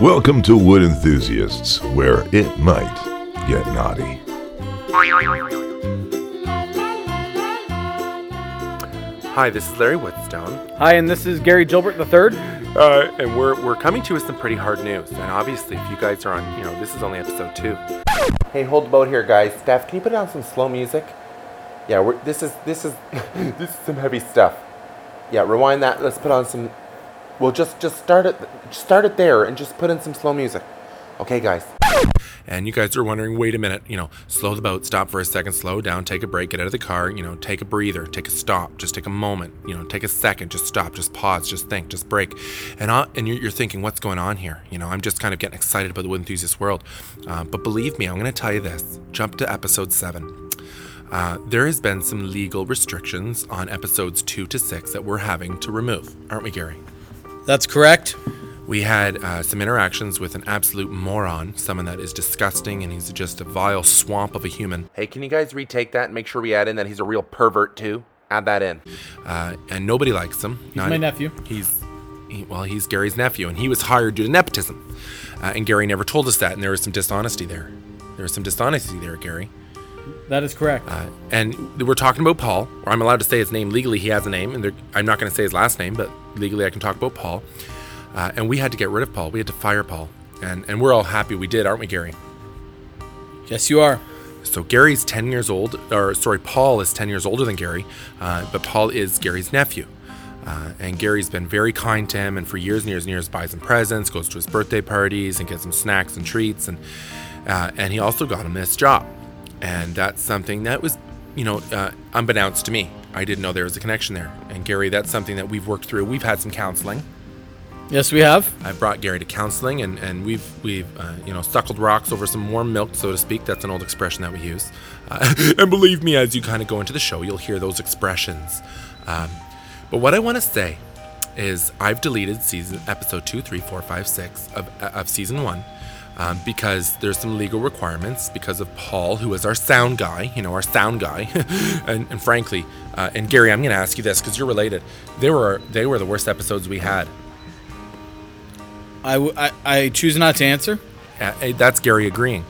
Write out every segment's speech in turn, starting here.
Welcome to Wood Enthusiasts, where it might get naughty. Hi, this is Larry Woodstone, Hi, and this is Gary Gilbert III. uh, and we're we're coming to you with some pretty hard news. And obviously, if you guys are on, you know, this is only episode two. Hey, hold the boat here, guys. Steph, can you put down some slow music? Yeah, we're, this is this is this is some heavy stuff. Yeah, rewind that. Let's put on some. Well, just just start it start it there and just put in some slow music. Okay, guys. And you guys are wondering, wait a minute, you know, slow the boat, stop for a second, slow down, take a break, get out of the car, you know, take a breather, take a stop, just take a moment, you know, take a second, just stop, just pause, just think, just break. And I, and you're, you're thinking, what's going on here? You know, I'm just kind of getting excited about the wood enthusiast world. Uh, but believe me, I'm going to tell you this. Jump to episode seven. Uh, there has been some legal restrictions on episodes two to six that we're having to remove, aren't we, Gary? That's correct. We had uh, some interactions with an absolute moron, someone that is disgusting and he's just a vile swamp of a human. Hey, can you guys retake that and make sure we add in that he's a real pervert too? Add that in. Uh, and nobody likes him. He's my nephew. He's, he, well, he's Gary's nephew, and he was hired due to nepotism. Uh, and Gary never told us that, and there was some dishonesty there. There was some dishonesty there, Gary. That is correct. Uh, and we're talking about Paul, or I'm allowed to say his name legally. He has a name, and I'm not going to say his last name, but legally I can talk about Paul. Uh, and we had to get rid of Paul. We had to fire Paul, and and we're all happy we did, aren't we, Gary? yes, you are. So Gary's 10 years old, or sorry, Paul is 10 years older than Gary, uh, but Paul is Gary's nephew. Uh, and Gary's been very kind to him, and for years and years and years buys him presents, goes to his birthday parties, and gets him snacks and treats, and uh, and he also got him this job, and that's something that was, you know, uh, unbeknownst to me. I didn't know there was a connection there. And Gary, that's something that we've worked through. We've had some counseling. Yes, we have. I brought Gary to counseling, and, and we've we've uh, you know suckled rocks over some warm milk, so to speak. That's an old expression that we use. Uh, and believe me, as you kind of go into the show, you'll hear those expressions. Um, but what I want to say is, I've deleted season episode two, three, four, five, six of of season one. Um, because there's some legal requirements because of Paul, who is our sound guy, you know, our sound guy, and, and frankly, uh, and Gary, I'm going to ask you this because you're related. They were they were the worst episodes we had. I, w- I, I choose not to answer. Uh, eh, that's Gary agreeing.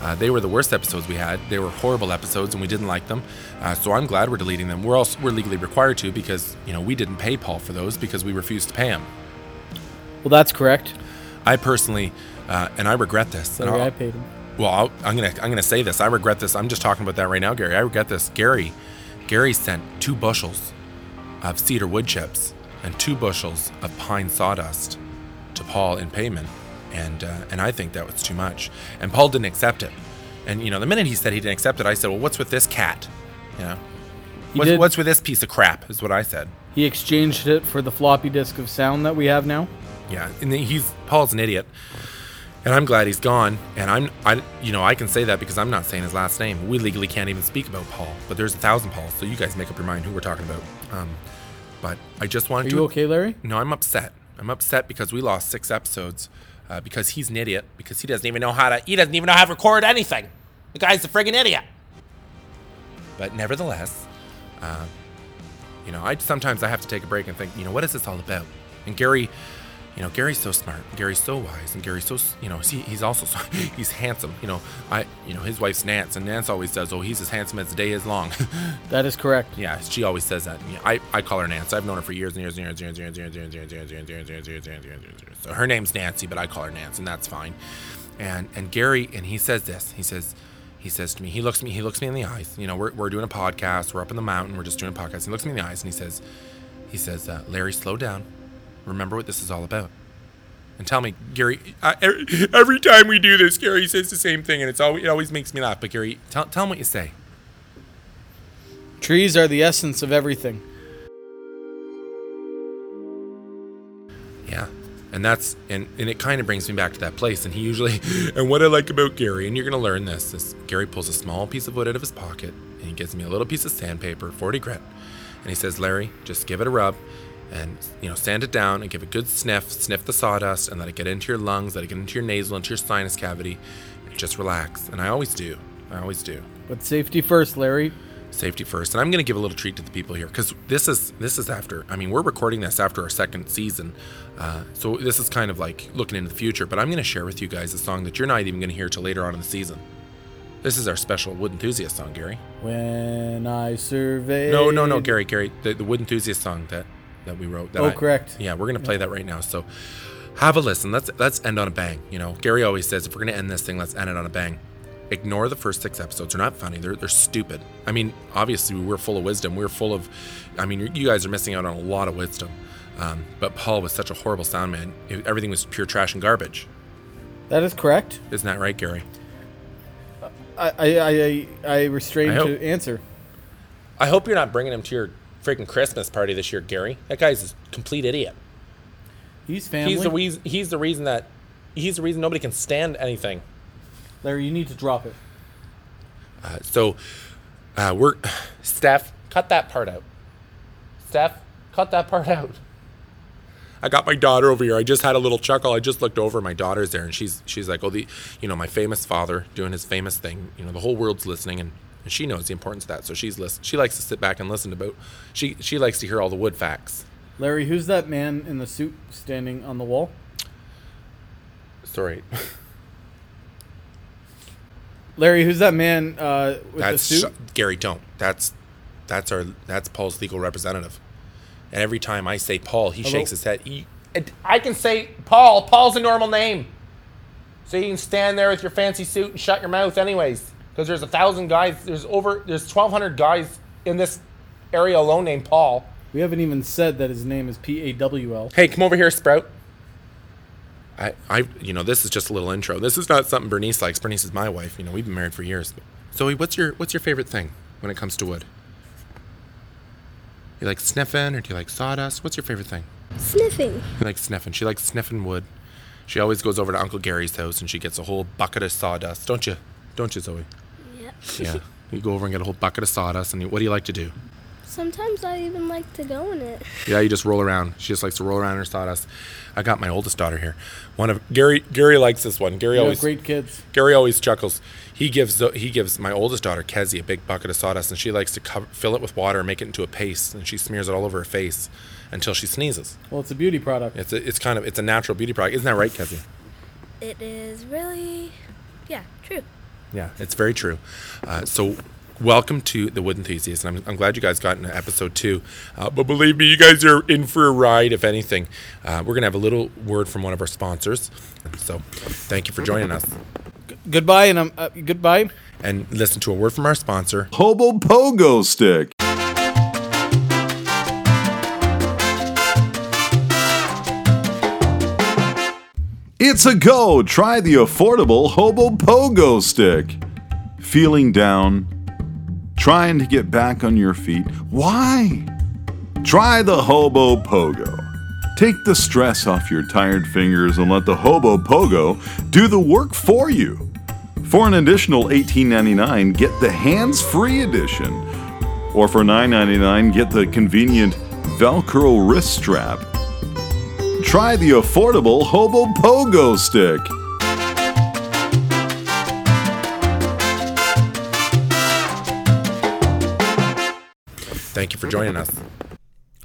Uh, they were the worst episodes we had. They were horrible episodes, and we didn't like them. Uh, so I'm glad we're deleting them. We're also we're legally required to because you know we didn't pay Paul for those because we refused to pay him. Well, that's correct. I personally, uh, and I regret this. I'll- I paid him. well, I'll, I'm gonna I'm gonna say this. I regret this. I'm just talking about that right now, Gary. I regret this. Gary, Gary sent two bushels of cedar wood chips and two bushels of pine sawdust to Paul in payment, and uh, and I think that was too much. And Paul didn't accept it. And you know, the minute he said he didn't accept it, I said, "Well, what's with this cat?" You know, He what's, did. what's with this piece of crap? Is what I said. He exchanged it for the floppy disk of sound that we have now. Yeah, and he's Paul's an idiot, and I'm glad he's gone. And I'm, I, you know, I can say that because I'm not saying his last name. We legally can't even speak about Paul, but there's a thousand Pauls, so you guys make up your mind who we're talking about. Um, but I just wanted Are to. you okay, Larry? No, I'm upset. I'm upset because we lost six episodes uh, because he's an idiot because he doesn't even know how to. He doesn't even know how to record anything. The guy's a friggin' idiot. But nevertheless, uh, you know, I sometimes I have to take a break and think, you know, what is this all about? And Gary, you know, Gary's so smart, Gary's so wise, and Gary's so, you know, he, he's also so, he's handsome. You know, I, you know, his wife's Nance, and Nance always says, oh, he's as handsome as the day is long. That is correct. yeah, she always says that. Yeah, I, I call her Nance. I've known her for years and years and years and years and years and years and years and years and years and years. So her name's Nancy, but I call her Nance, and that's fine. And and Gary, and he says this. He says, he says to me, he looks me, he looks me in the eyes. You know, we're, we're doing a podcast. We're up in the mountain. We're just doing a podcast. He looks me in the eyes and he says, he says, uh, Larry, slow down. Remember what this is all about. And tell me, Gary. I, every, every time we do this, Gary says the same thing, and it's always it always makes me laugh. But Gary, tell tell him what you say. Trees are the essence of everything. Yeah. And that's and, and it kind of brings me back to that place. And he usually and what I like about Gary, and you're gonna learn this, is Gary pulls a small piece of wood out of his pocket and he gives me a little piece of sandpaper, 40 grit, and he says, Larry, just give it a rub and you know, sand it down and give a good sniff, sniff the sawdust and let it get into your lungs, let it get into your nasal, into your sinus cavity, and just relax. And I always do. I always do. But safety first, Larry. safety first. And I'm going to give a little treat to the people here because this is this is after. I mean, we're recording this after our second season, uh, so this is kind of like looking into the future. But I'm going to share with you guys a song that you're not even going to hear till later on in the season. This is our special Wood Enthusiast song, Gary. When I survey. No, no, no, Gary, Gary, the, the Wood Enthusiast song that that we wrote. That Oh, I- correct. Yeah, we're gonna play that right now. So have a listen. Let's let's end on a bang. You know, Gary always says if we're gonna end this thing, let's end it on a bang. Ignore the first six episodes. They're not funny. They're they're stupid. I mean, obviously we're full of wisdom. We're full of. I mean, you guys are missing out on a lot of wisdom. Um, but Paul was such a horrible sound man. It- everything was pure trash and garbage. That is correct. Isn't that right, Gary? I I I, I, I restrain I hope- to answer. I hope you're not bringing him to your freaking Christmas party this year, Gary. That guy's a complete idiot. He's family. He's the reason. He's the reason that. He's the reason nobody can stand anything. Larry, you need to drop it. Uh, so, uh, we're Steph. Cut that part out. Steph, cut that part out. I got my daughter over here. I just had a little chuckle. I just looked over. My daughter's there, and she's she's like, "Oh, the, you know, my famous father doing his famous thing. You know, the whole world's listening, and, and she knows the importance of that. So she's listen. She likes to sit back and listen about. She she likes to hear all the wood facts. Larry, who's that man in the suit standing on the wall? Sorry, Larry, who's that man uh, with that's the suit? sh- Gary. Don't. That's that's our that's Paul's legal representative. And every time I say Paul, he Hello? shakes his head. He, I can say Paul. Paul's a normal name. So you can stand there with your fancy suit and shut your mouth, anyways. Because there's a thousand guys. There's over. There's twelve hundred guys in this area alone named Paul. we haven't even said that his name is P A W L. Hey, come over here, Sprout. I, I, you know, this is just a little intro. This is not something Bernice likes. Bernice is my wife. You know, we've been married for years. Zoe, what's your what's your favorite thing when it comes to wood? You like sniffing, or do you like sawdust? What's your favorite thing? Sniffing. You like sniffing. She likes sniffing wood. She always goes over to Uncle Gary's house and she gets a whole bucket of sawdust, don't you? Don't you, Zoe? Yep. Yeah. you go over and get a whole bucket of sawdust, and you, what do you like to do? Sometimes I even like to go in it. Yeah, you just roll around. She just likes to roll around in her sawdust. I got my oldest daughter here. One of Gary. Gary likes this one. Gary You always great kids. Gary always chuckles. He gives he gives my oldest daughter Kezzy a big bucket of sawdust, and she likes to cover, fill it with water and make it into a paste, and she smears it all over her face until she sneezes. Well, it's a beauty product. It's a, it's kind of it's a natural beauty product, isn't that right, Kezzy? It is really, yeah, true. Yeah, it's very true. Uh, so, welcome to the Wood Enthusiast, and I'm, I'm glad you guys got into episode two. Uh, but believe me, you guys are in for a ride. If anything, uh, we're gonna have a little word from one of our sponsors. So, thank you for joining us, Goodbye, and I'm uh, goodbye. and listen to a word from our sponsor. Hobo Pogo Stick. It's a go! Try the affordable Hobo Pogo Stick. Feeling down? Trying to get back on your feet? Why? Try the Hobo Pogo. Take the stress off your tired fingers and let the Hobo Pogo do the work for you. For an additional $18.99, get the hands free edition. Or for $9.99, get the convenient Velcro wrist strap. Try the affordable Hobo Pogo Stick. Thank you for joining us.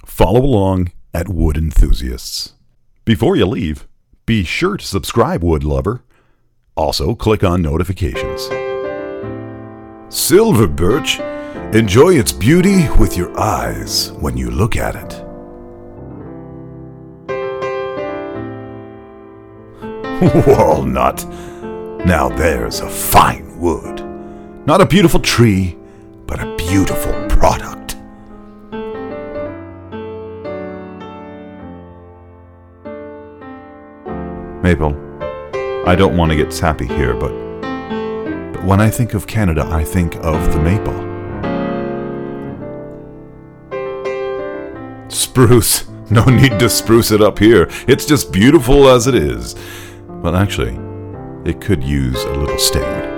Follow along at Wood Enthusiasts. Before you leave, be sure to subscribe, Wood Lover. Also, click on notifications. Silver Birch, enjoy its beauty with your eyes when you look at it. Walnut. Now there's a fine wood. Not a beautiful tree, but a beautiful product. Maple, I don't want to get sappy here, but, but when I think of Canada, I think of the maple. Spruce. No need to spruce it up here. It's just beautiful as it is. Well, actually, it could use a little stain.